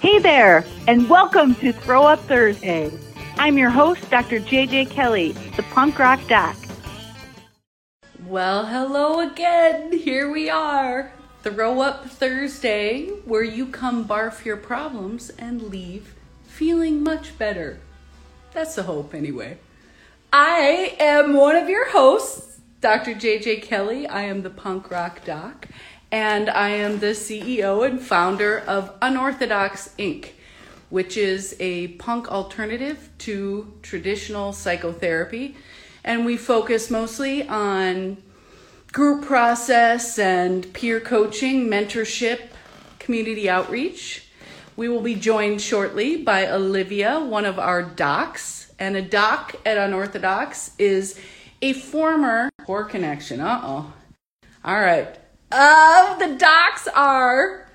Hey there, and welcome to Throw Up Thursday. I'm your host, Dr. JJ Kelly, the punk rock doc. Well, hello again. Here we are. Throw Up Thursday, where you come barf your problems and leave feeling much better. That's the hope, anyway. I am one of your hosts, Dr. JJ Kelly. I am the punk rock doc, and I am the CEO and founder of Unorthodox Inc., which is a punk alternative to traditional psychotherapy. And we focus mostly on group process and peer coaching, mentorship, community outreach. We will be joined shortly by Olivia, one of our docs. And a doc at Unorthodox is a former poor connection. Uh oh. All right. Uh, the docs are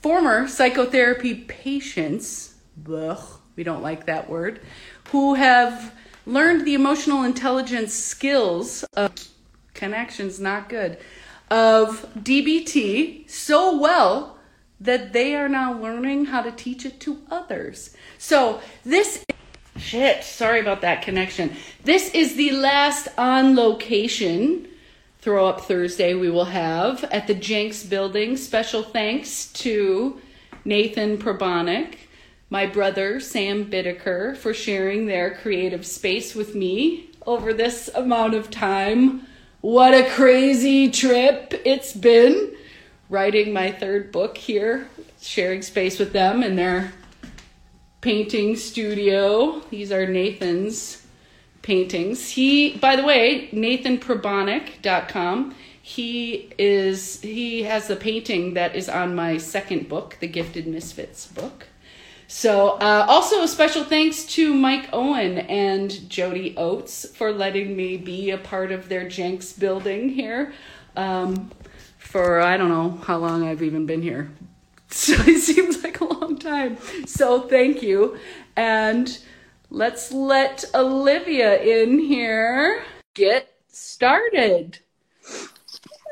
former psychotherapy patients. Ugh, we don't like that word. Who have learned the emotional intelligence skills of connections, not good, of DBT so well that they are now learning how to teach it to others. So this shit, sorry about that connection. This is the last on location throw up Thursday we will have at the Jenks building. Special thanks to Nathan Probonic, my brother Sam Bittaker for sharing their creative space with me over this amount of time. What a crazy trip it's been writing my third book here, sharing space with them in their painting studio. These are Nathan's paintings. He, by the way, nathanprobonic.com. He is he has a painting that is on my second book, the Gifted Misfits book. So, uh, also a special thanks to Mike Owen and Jody Oates for letting me be a part of their Jenks building here. Um, for I don't know how long I've even been here. So it seems like a long time. So thank you. And let's let Olivia in here get started.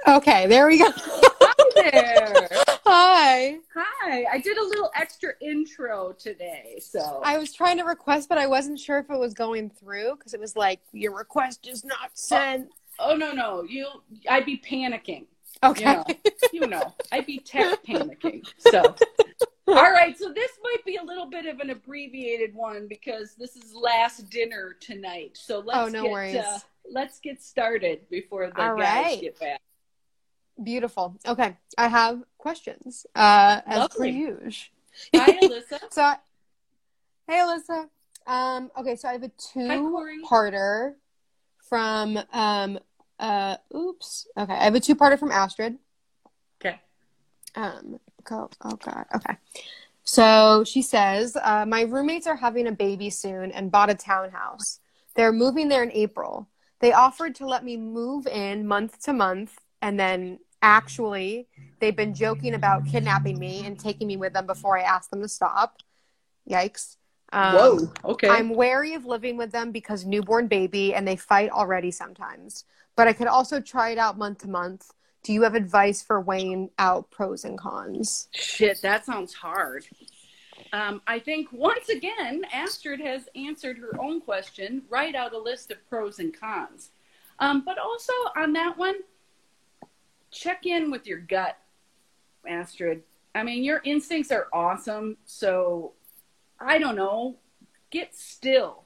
Okay, there we go. Hi there. Hi. Hi. I did a little extra intro today. So I was trying to request, but I wasn't sure if it was going through because it was like your request is not sent. Oh, oh no no, you I'd be panicking. Okay. You know, you know, I'd be tech panicking. So, all right. So this might be a little bit of an abbreviated one because this is last dinner tonight. So let's Oh, no get worries. Uh, let's get started before the All guys right. get back. Beautiful. Okay, I have questions. Uh, as per usual. Hi, Alyssa. So, I- hey, Alyssa. Um, okay, so I have a two-parter from um, uh, oops. Okay, I have a two-parter from Astrid. Okay. Um, go. Oh God. Okay. So she says, uh, my roommates are having a baby soon and bought a townhouse. They're moving there in April. They offered to let me move in month to month, and then actually, they've been joking about kidnapping me and taking me with them before I asked them to stop. Yikes. Um, Whoa. Okay. I'm wary of living with them because newborn baby and they fight already sometimes. But I could also try it out month to month. Do you have advice for weighing out pros and cons? Shit, that sounds hard. Um, I think once again, Astrid has answered her own question. Write out a list of pros and cons. Um, but also on that one, check in with your gut, Astrid. I mean, your instincts are awesome. So I don't know, get still.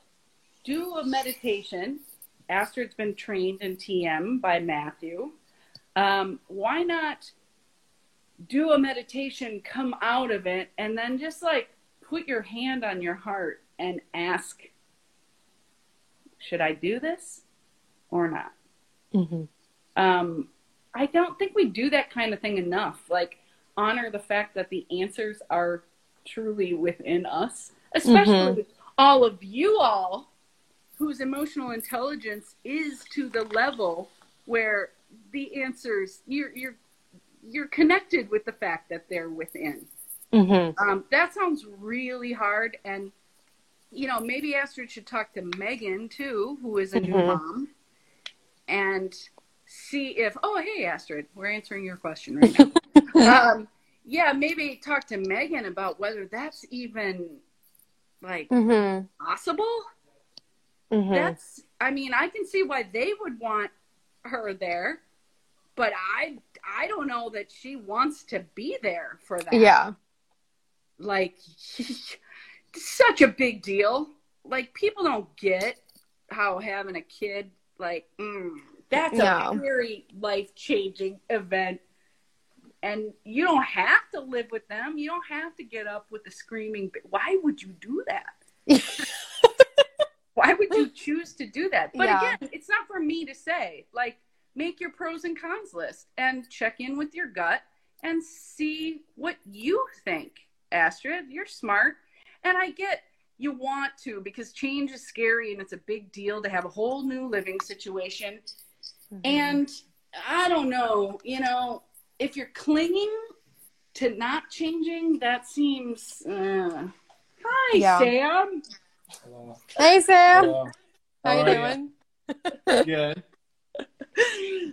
Do a meditation. Astrid's been trained in TM by Matthew. Um, why not do a meditation, come out of it, and then just like put your hand on your heart and ask, should I do this or not? Mm-hmm. Um, I don't think we do that kind of thing enough. Like, honor the fact that the answers are truly within us, especially all of you all whose emotional intelligence is to the level where the answers you're you're you're connected with the fact that they're within. Mm-hmm. Um, that sounds really hard, and you know maybe Astrid should talk to Megan too, who is a new Mhm. mom, and see if oh hey Astrid, we're answering your question right now. um, yeah, maybe talk to Megan about whether that's even like Mm-hmm. possible. Mm-hmm. That's I mean, I can see why they would want her there, but I I don't know that she wants to be there for that. Yeah. Like such a big deal. Like people don't get how having a kid like mm, that's a very life-changing event. And you don't have to live with them. You don't have to get up with the screaming. Why would you do that? why would you choose to do that? But Yeah. again, it's not for me to say. Like, make your pros and cons list and check in with your gut and see what you think. Astrid, you're smart. And I get you want to because change is scary and it's a big deal to have a whole new living situation. Mm-hmm. And I don't know, you know, if you're clinging to not changing, that seems. Uh... Hi, Yeah. Sam. Hello. Hey Sam, Hello. how you are ya? doing? Good.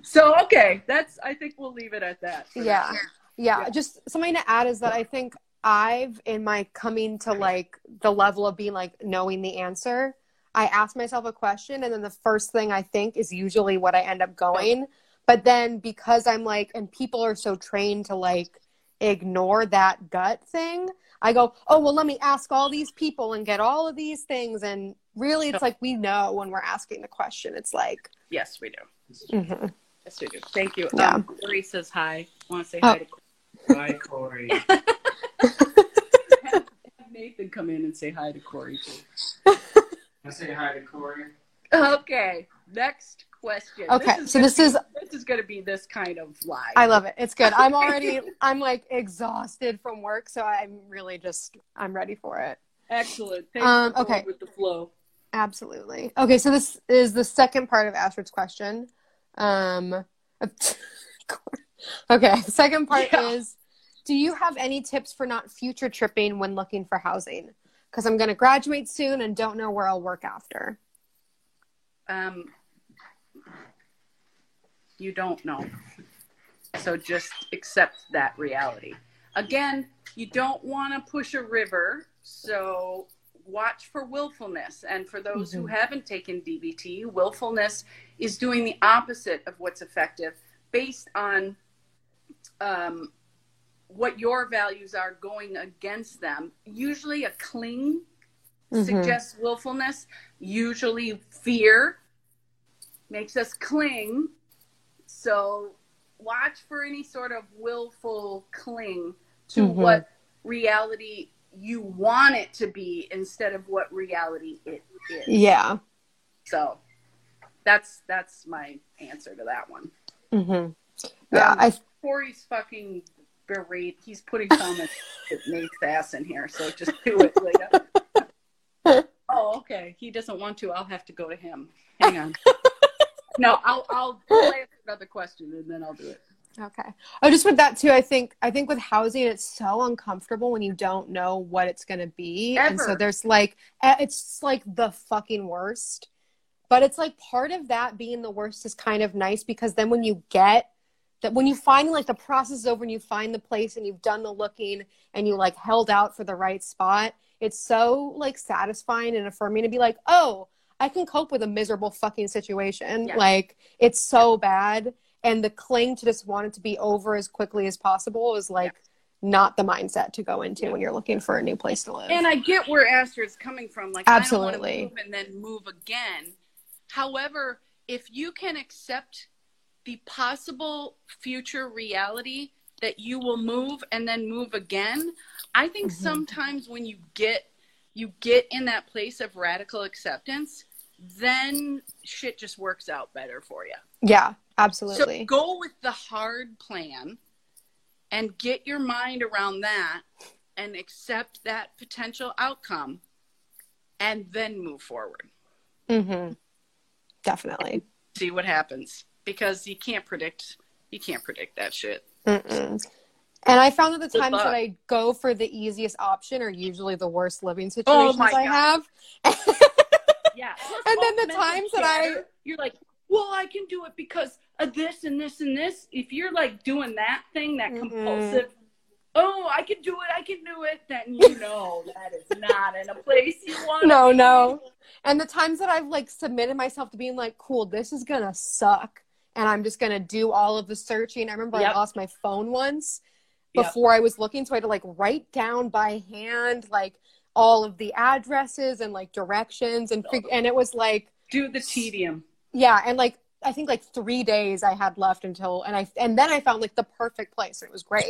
So okay, that's. I think we'll leave it at that. Yeah. now. yeah Yeah. just something to add is that i think i've in my coming to like the level of being like knowing the answer i ask myself a question and then the first thing i think is usually what i end up going but then because i'm like and people are so trained to like ignore that gut thing i go oh well let me ask all these people and get all of these things and really it's like we know when we're asking the question it's like Yes, we do. mhm. Yes, we do. Thank you. Yeah. Um, Corey says hi. Want to say Oh. hi to Corey? Hi, Corey. have Nathan come in and say hi to Corey too. I say hi to Corey. Okay, next question. Okay, so gonna this is- this is going to be this kind of live. I love it. It's good. I'm already I'm like exhausted from work, so I'm really just I'm ready for it. Excellent. Thanks Um, for okay. with the flow. Absolutely. Okay, so this is the second part of Astrid's question. Um Okay, second part Yeah. is do you have any tips for not future tripping when looking for housing? Cuz I'm going to graduate soon and don't know where I'll work after. Um, you don't know. So just accept that reality. Again, you don't want to push a river, so watch for willfulness. And for those who haven't taken DBT, willfulness is doing the opposite of what's effective based on um, what your values are going against them. Usually a cling Mhm. suggests willfulness. Usually fear makes us cling. So watch for any sort of willful cling to Mhm. what reality you want it to be instead of what reality it is. Yeah. So that's that's my answer to that one. Mhm. Yeah, Um, I Corey's fucking berate. He's putting comments with Nate's ass in here, so just do it. Like, oh, okay. He doesn't want to. I'll have to go to him. Hang on. no, I'll I'll I'll another question and then I'll do it. Okay. Oh, just with that too, I think I think with housing, it's so uncomfortable when you don't know what it's gonna be, and so there's like it's like the fucking worst. But it's like part of that being the worst is kind of nice because then when you get that when you find like the process is over and you find the place and you've done the looking and you like held out for the right spot, it's so like satisfying and affirming to be like, oh, I can cope with a miserable fucking situation. Like it's so bad. And the cling to just want it to be over as quickly as possible is like not the mindset to go into when you're looking for a new place to live. And I get where Astrid is coming from. Like, Absolutely. I don't move and then move again. However, if you can accept the possible future reality that you will move and then move again, I think Mhm. sometimes when you get you get in that place of radical acceptance, then shit just works out better for you. yeah, absolutely. So go with the hard plan and get your mind around that and accept that potential outcome and then move forward. hmm Definitely. See what happens because you can't predict you can't predict that shit. Mm-mm. And I found that the Good times luck. that I go for the easiest option are usually the worst living Oh situations my I God. have. Yeah. And then the times that I- you're like, well, I can do it because of this and this and this. If you're like doing that thing, that Mm-mm. compulsive oh, I can do it, I can do it, then you know that is not in a place you want. No, no. And the times that I've like submitted myself to being like, cool, this is gonna suck, and I'm just gonna do all of the searching. I remember Yep. I lost my phone once Yep. before I was looking, so I had to like write down by hand like all of the addresses and like directions and fig- and it was like Do the tedium. yeah, and like I think like three days I had left until and I and then I found like the perfect place. It was great.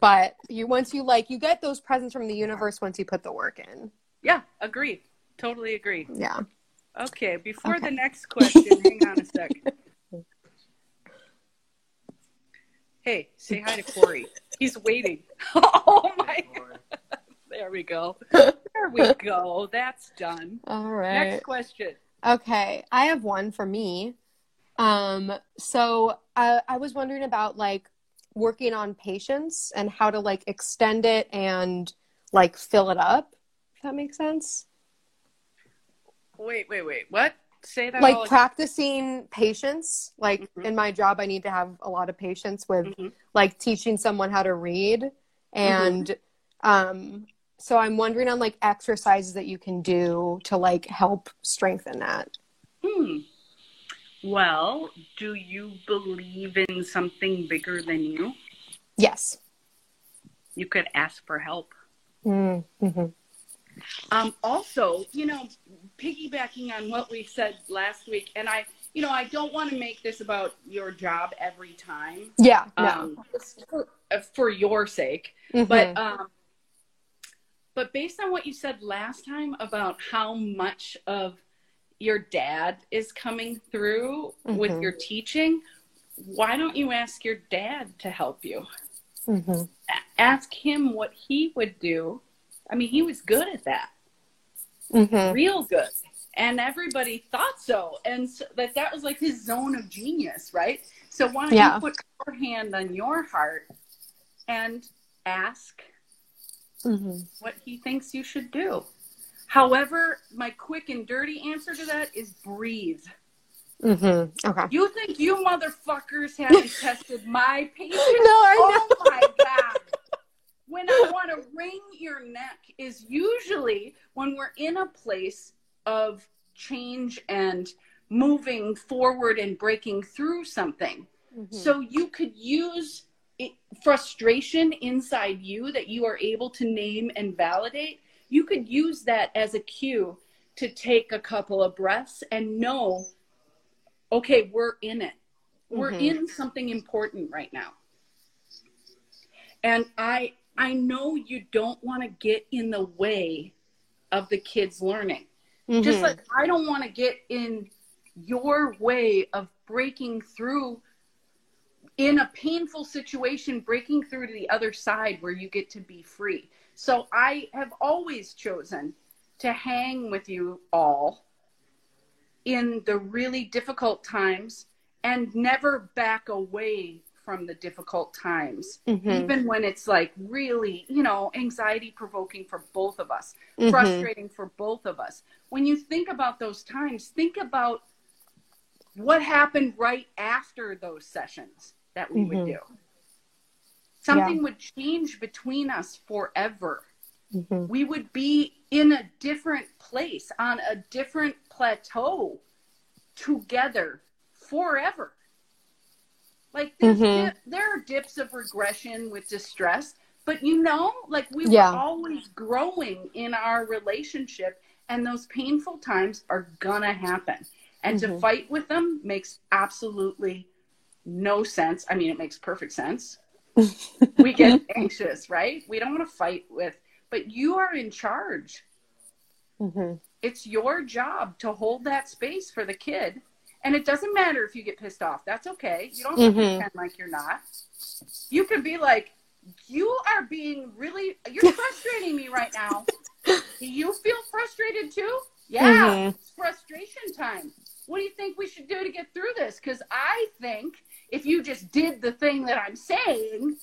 But you once you like you get those presents from the universe once you put the work in. Yeah, agree. Totally agree. Yeah. Okay, before Okay. the next question, hang on a sec. Hey, say hi to Corey. He's waiting. Oh my! Corey. There we go. There we go. That's done. All right. Next question. Okay, I have one for me. Um, so I, I was wondering about like working on patience and how to like extend it and like fill it up. If that makes sense. Wait, wait, wait. What? Say that. Like practicing patience. Like Mhm. in my job, I need to have a lot of patience with Mhm. like teaching someone how to read, and um, so I'm wondering on like exercises that you can do to like help strengthen that. Hmm. Well, do you believe in something bigger than you? Yes. You could ask for help. Mm-hmm. Um, also, you know, piggybacking on what we said last week, and I, you know, I don't want to make this about your job every time, Yeah. No. um, for, for your sake, Mhm. but um, but based on what you said last time about how much of your dad is coming through with Mhm. your teaching, why don't you ask your dad to help you? Mhm. A- Ask him what he would do. I mean, he was good at that. Mhm. real good and everybody thought so and so that that was like his zone of genius right so why don't Yeah. you put your hand on your heart and ask Mhm. what he thinks you should do however my quick and dirty answer to that is breathe Mhm. Okay. you think you motherfuckers haven't tested my patience No, I know. oh my god when i want to wring your neck is usually when we're in a place of change and moving forward and breaking through something Mhm. so you could use frustration inside you that you are able to name and validate you could use that as a cue to take a couple of breaths and know okay we're in it we're Mhm. in something important right now and i i know you don't want to get in the way of the kids learning just Mhm. like I don't want to get in your way of breaking through in a painful situation, breaking through to the other side where you get to be free. So I have always chosen to hang with you all in the really difficult times and never back away from the difficult times, Mhm. even when it's like really, you know, anxiety provoking for both of us Mhm. frustrating for both of us. When you think about those times, think about what happened right after those sessions that we would Mhm. do. Something would change between us forever. Mhm. We would be in a different place, on a different plateau together forever. Like Mhm. dip, there are dips of regression with distress, but you know, like we Yeah. were always growing in our relationship, and those painful times are gonna happen. And to Mhm. fight with them makes absolutely no sense. I mean, it makes perfect sense. we get anxious, right? We don't want to fight with, but you are in charge Mhm. it's your job to hold that space for the kid. And it doesn't matter if you get pissed off. That's okay. You don't have to Mhm. pretend like you're not. You could be like, you are being really, you're frustrating me right now. Do you feel frustrated too? Yeah, Mhm. it's frustration time. What do you think we should do to get through this? Because I think if you just did the thing that I'm saying,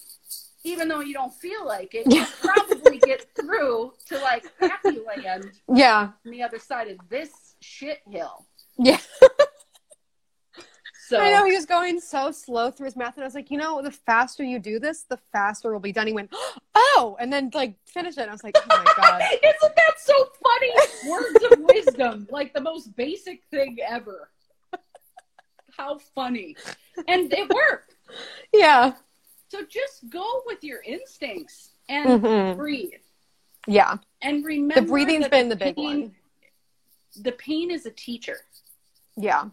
even though you don't feel like it, you'd probably get through to like happy land Yeah. on the other side of this shit hill. Yeah. So I know he was going so slow through his math, and I was like, you know, the faster you do this, the faster we'll be done. He went, oh, and then like finish it. And I was like, oh my god, Isn't that so funny? Words of wisdom, like the most basic thing ever. How funny. And it worked. yeah, So just go with your instincts and Mhm. breathe. yeah. And remember The breathing's been the big pain- one. The pain is a teacher. Yeah,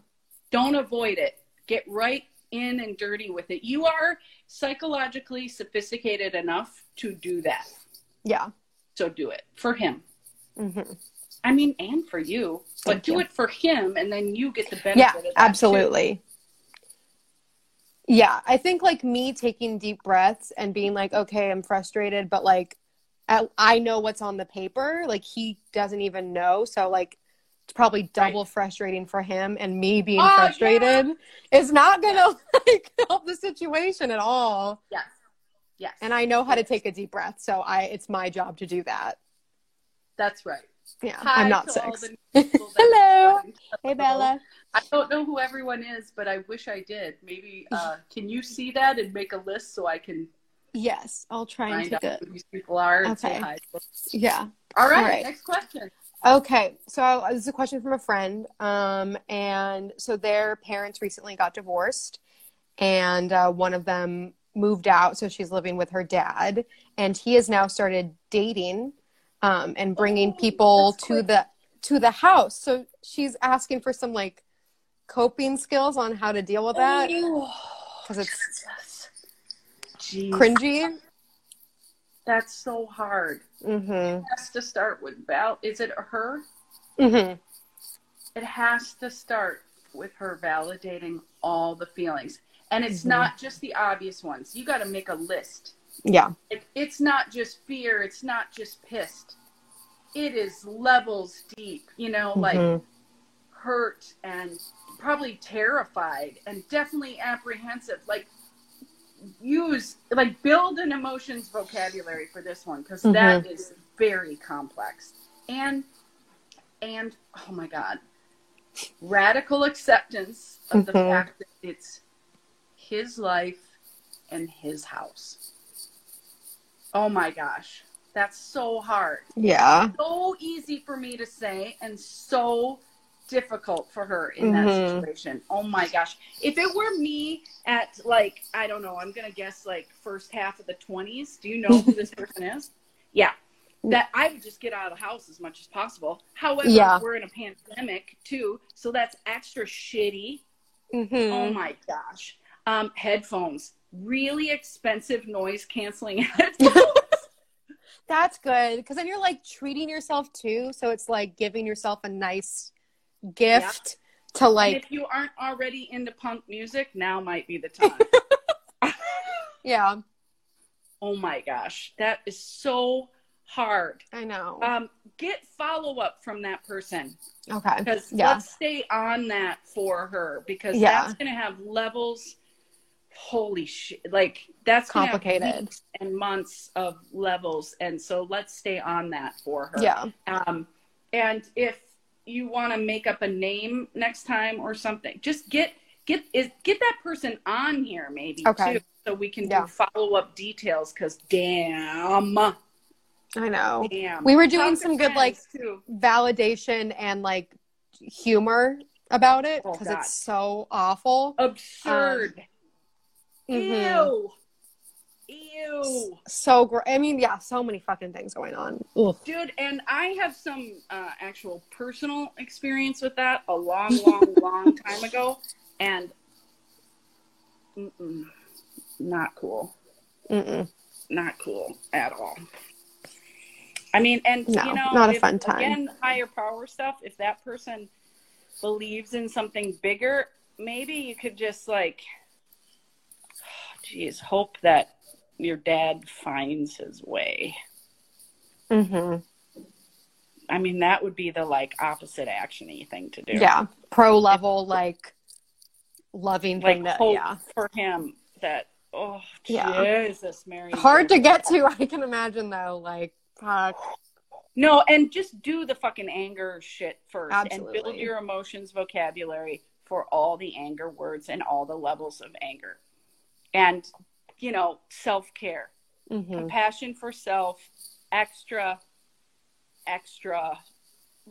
Don't avoid it. Get right in and dirty with it. You are psychologically sophisticated enough to do that. yeah. So do it for him. hmm I mean, and for you, but Thank do you. it for him, and then you get the benefit Yeah, of that. absolutely. Yeah, I think like me taking deep breaths and being like, okay, I'm frustrated, but like I, I know what's on the paper. Like he doesn't even know, so like it's probably double frustrating for him, and me being Oh, frustrated is not gonna like help the situation at all. Too. Yes. Yes. And I know how to take a deep breath, so I it's my job to do that. That's right. Yeah, Hi I'm not to all six. the Hello. Hey Bella. I don't know who everyone is, but I wish I did. Maybe uh, can you see that and make a list so I can Yes, I'll try and find take out it. who these people are and say Okay. hi. Yeah. All right, All right. next question. Okay, so uh, this is a question from a friend, um, and so their parents recently got divorced, and uh, one of them moved out, so she's living with her dad, and he has now started dating, um, and bringing Oh, people that's to quick. the to the house. So she's asking for some like coping skills on how to deal with that because it's Jeez, cringy. that's so hard. Mm-hmm. It has to start with Val. Is it her? Mm-hmm. It has to start with her validating all the feelings, and it's Mhm. not just the obvious ones. You got to make a list. Yeah. It, it's not just fear. It's not just pissed. It is levels deep. You know, like Mhm. hurt and probably terrified and definitely apprehensive. Like use like build an emotions vocabulary for this one because that is very complex and and oh my god radical acceptance of the Mhm. fact that it's his life and his house oh my gosh that's so hard yeah. so easy for me to say and so difficult for her in that Mhm. situation. Oh my gosh. If it were me at like, I don't know, I'm going to guess like first half of the 20s. Do you know who this person is? Yeah. That I would just get out of the house as much as possible. However, Yeah. we're in a pandemic too, so that's extra shitty. Mm-hmm. Oh my gosh. Um, headphones. Really expensive noise canceling headphones. That's good because then you're like treating yourself too. So it's like giving yourself a nice gift to and like, if you aren't already into punk music, now might be the time. yeah, oh my gosh, that is so hard. I know. Um, get follow up from that person okay. because Yeah. let's stay on that for her because Yeah. that's going to have levels. Holy shit! Like that's Complicated. and months of levels, and so let's stay on that for her. Yeah. Um, and if you want to make up a name next time or something, just get get is get that person on here maybe Okay. too, so we can Yeah. do follow up details. Because damn, I know. damn, We were doing Talk some good, like, too. Validation and like humor about it Oh, because God. it's so awful. absurd. Mhm. Ew, ew. So great. I mean, yeah, so many fucking things going on. Ugh. Dude, and I have some uh, actual personal experience with that a long, long, long time ago, and not cool, Mm-mm. not cool at all. I mean, and No, you know, not a if- fun time. Again, higher power stuff. If that person believes in something bigger, maybe you could just like, geez, hope that your dad finds his way. Mm-hmm. I mean, that would be the like opposite actiony thing to do. Yeah. Pro level, like loving like thing that, yeah. for him that oh Yeah. Jesus, Mary. Hard to get to, I can imagine though. Like, fuck. No, and just do the fucking anger shit first, and build your emotions vocabulary for all the anger words and all the levels of anger. And, you know, self care, Mm-hmm. compassion for self, extra, extra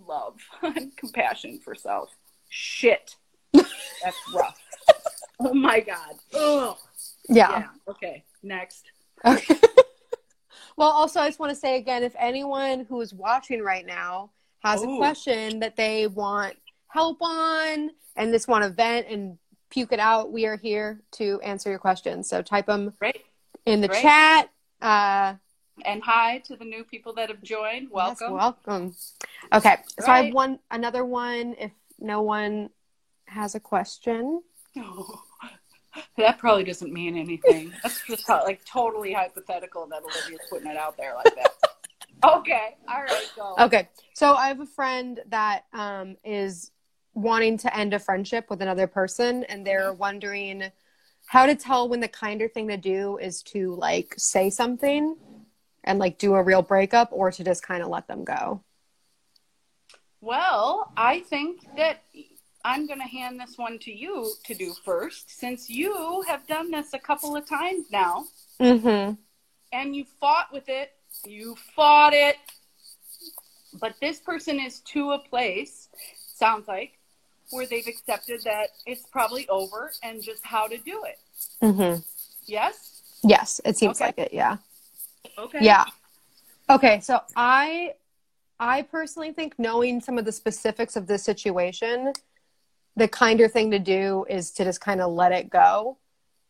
love, compassion for self. Shit. That's rough. oh my God. Ugh. Yeah. Yeah. Okay. Next. Okay. well, also, I just want to say again if anyone who is watching right now has a question that they want help on and just want to vent and puke it out, we are here to answer your questions. So type them Great. in the Great. chat. Uh, And hi to the new people that have joined. yes, Welcome. welcome. Okay. So I have one, another one if no one has a question. That probably doesn't mean anything. That's just how, like totally hypothetical that Olivia's putting it out there like that. okay. All right. Go. Okay. So I have a friend that um, is wanting to end a friendship with another person, and they're wondering how to tell when the kinder thing to do is to like say something and like do a real breakup or to just kind of let them go. Well, I think that I'm going to hand this one to you to do first, since you have done this a couple of times now, Mm-hmm. and you fought with it. You fought it. But this person is to a place, sounds like, where they've accepted that it's probably over and just how to do it. Mm-hmm. Yes? Yes, it seems Okay. like it. Yeah. Okay. Yeah. Okay, so I I personally think knowing some of the specifics of this situation, the kinder thing to do is to just kind of let it go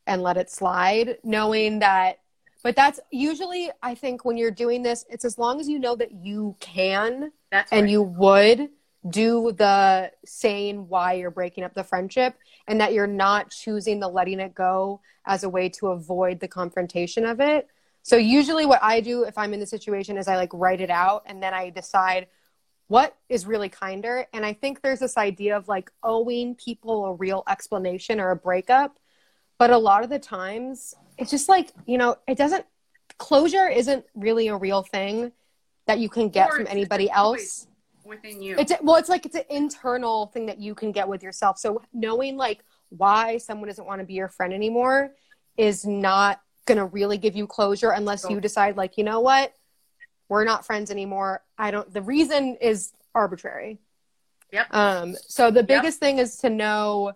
and let it slide, knowing that but that's usually I think when you're doing this, it's as long as you know that you can That's and right. you would do the saying why you're breaking up the friendship and that you're not choosing the letting it go as a way to avoid the confrontation of it. So usually what I do if I'm in the situation is I like write it out and then I decide what is really kinder and I think there's this idea of like owing people a real explanation or a breakup but a lot of the times it's just like, you know, it doesn't closure isn't really a real thing that you can get from anybody else. Within you. It's well, it's like it's an internal thing that you can get with yourself. So knowing like why someone doesn't want to be your friend anymore is not gonna really give you closure unless you decide like, you know what, we're not friends anymore. I don't. The reason is arbitrary. Yep. Um. So the biggest thing is to know: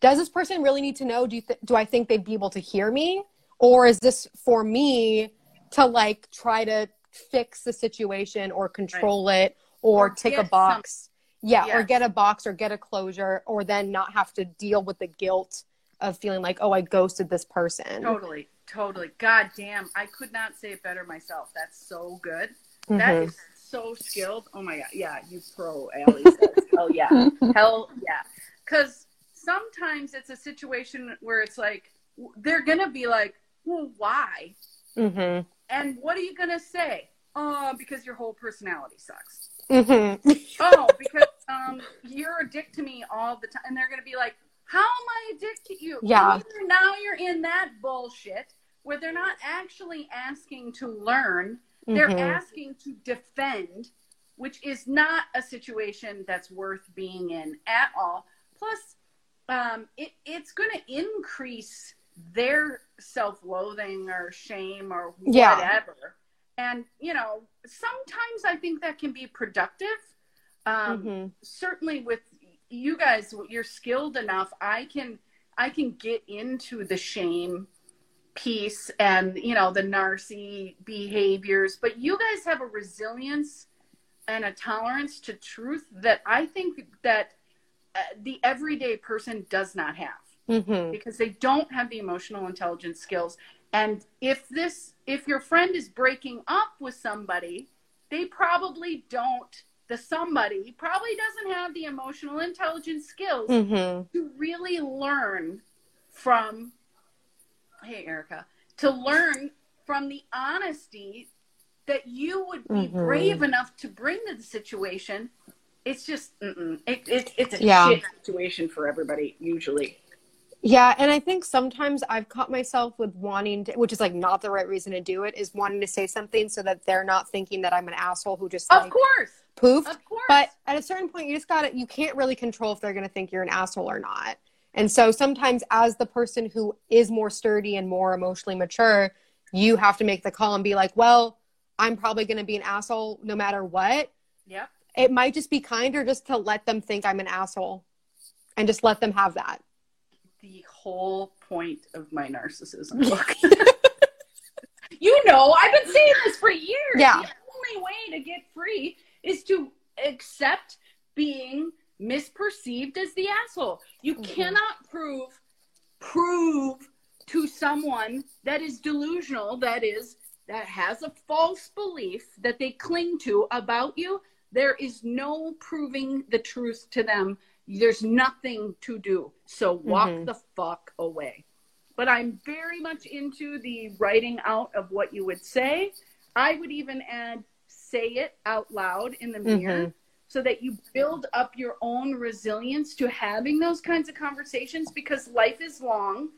Does this person really need to know? Do you th- do I think they'd be able to hear me, or is this for me to like try to fix the situation or control it or, Or tick a box? Yeah, or get a box or get a closure, or then not have to deal with the guilt of feeling like, oh, I ghosted this person. Totally, totally. God damn, I could not say it better myself. That's so good. That Mhm. is so skilled. Oh my god, yeah, you pro, Allie says. Hell yeah, hell yeah. Because sometimes it's a situation where it's like they're gonna be like, well, why? Mhm. And what are you gonna say? Uh, because your whole personality sucks. Mhm. oh, because um, you're a dick to me all the time. And they're going to be like, how am I a dick to you? Yeah. You're- now you're in that bullshit where they're not actually asking to learn, they're Mhm. asking to defend, which is not a situation that's worth being in at all. Plus, um, it, it's going to increase their self-loathing or shame or Yeah. And you know, sometimes I think that can be productive. Um, Mhm. Certainly, with you guys, you're skilled enough. I can I can get into the shame piece and you know the narcy behaviors, but you guys have a resilience and a tolerance to truth that I think that uh, the everyday person does not have Mhm. because they don't have the emotional intelligence skills and if this if your friend is breaking up with somebody they probably don't the somebody probably doesn't have the emotional intelligence skills Mhm. to really learn from hey erica to learn from the honesty that you would be Mhm. brave enough to bring to the situation it's just. It, it, it's a Yeah. shit situation for everybody usually Yeah, and I think sometimes I've caught myself with wanting to, which is like not the right reason to do it, is wanting to say something so that they're not thinking that I'm an asshole who just of course poofed. Of course. But at a certain point, you just got to, you can't really control if they're going to think you're an asshole or not. And so sometimes, as the person who is more sturdy and more emotionally mature, you have to make the call and be like, well, I'm probably going to be an asshole no matter what. Yep. It might just be kinder just to let them think I'm an asshole and just let them have that. The whole point of my narcissism book. you know, I've been saying this for years. Yeah. The only way to get free is to accept being misperceived as the asshole. You Mhm. cannot prove prove to someone that is delusional, that is that has a false belief that they cling to about you, there is no proving the truth to them. There's nothing to do. So walk Mhm. the fuck away. But I'm very much into the writing out of what you would say. I would even add say it out loud in the mirror Mhm. so that you build up your own resilience to having those kinds of conversations because life is long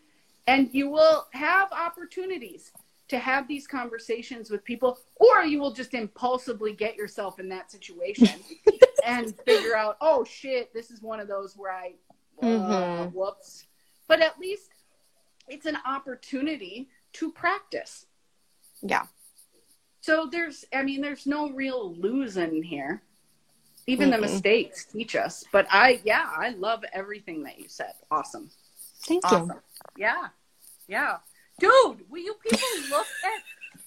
and you will have opportunities to have these conversations with people or you will just impulsively get yourself in that situation and figure out oh shit this is one of those where i uh, Mhm. whoops. But at least it's an opportunity to practice. Yeah. so there's i mean there's no real losing here. Even the Mm-mm. mistakes teach us. But i yeah i love everything that you said. Awesome. Thank you. yeah. Yeah. Dude will you people look at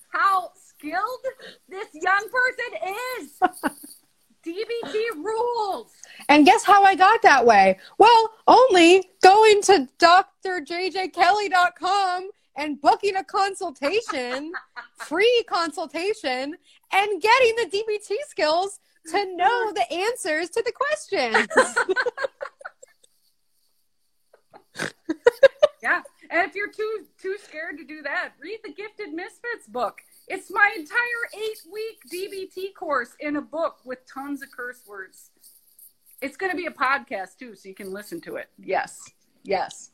how skilled this young person is dbt rules And guess how I got that way? Well, only going to drjjkelly.com and booking a consultation, free consultation, and getting the DBT skills to know the answers to the questions. Yeah. And if you're too too scared to do that, read the Gifted Misfits book. It's my entire eight week DBT course in a book with tons of curse words. It's going to be a podcast too, so you can listen to it. Yes. Yes.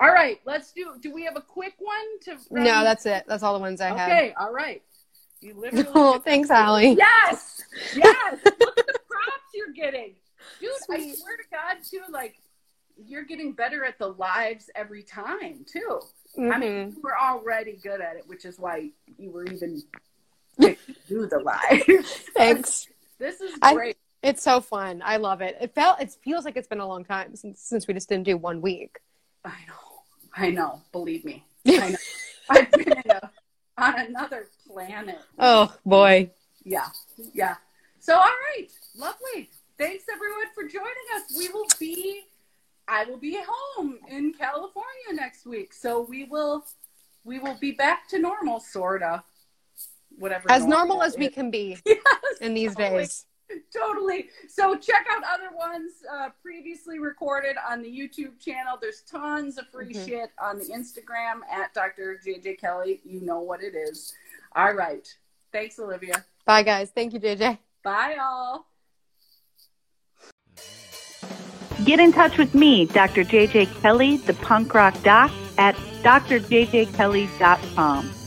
All right. Let's do. Do we have a quick one to? no, that's it. That's all the ones I have. okay. All right. You literally. Oh, thanks, Allie. Yes. Yes. Look at the props you're getting, dude. I swear to God, too. Like you're getting better at the lives every time, too. I Mhm. mean, you were already good at it, which is why you were even to do the live. Thanks. This is I- great. It's so fun. I love it. It felt it feels like it's been a long time since since we just didn't do one week. I know. I know. Believe me. I know. I've been a, on another planet. Oh boy. Yeah. Yeah. So, all right. Lovely. Thanks, everyone, for joining us. We will be, I will be home in California next week. So we will, we will be back to normal, sort of. Whatever. As normal as we can be Yes. in these totally. days. totally. So check out other ones uh, previously recorded on the YouTube channel. There's tons of free Mhm. shit on the Instagram at Dr. JJ Kelly. You know what it is. All right. Thanks, Olivia. Bye guys. Thank you, JJ. Bye, all. Get in touch with me, Dr. JJ Kelly, the punk rock doc, at drjjkelly.com.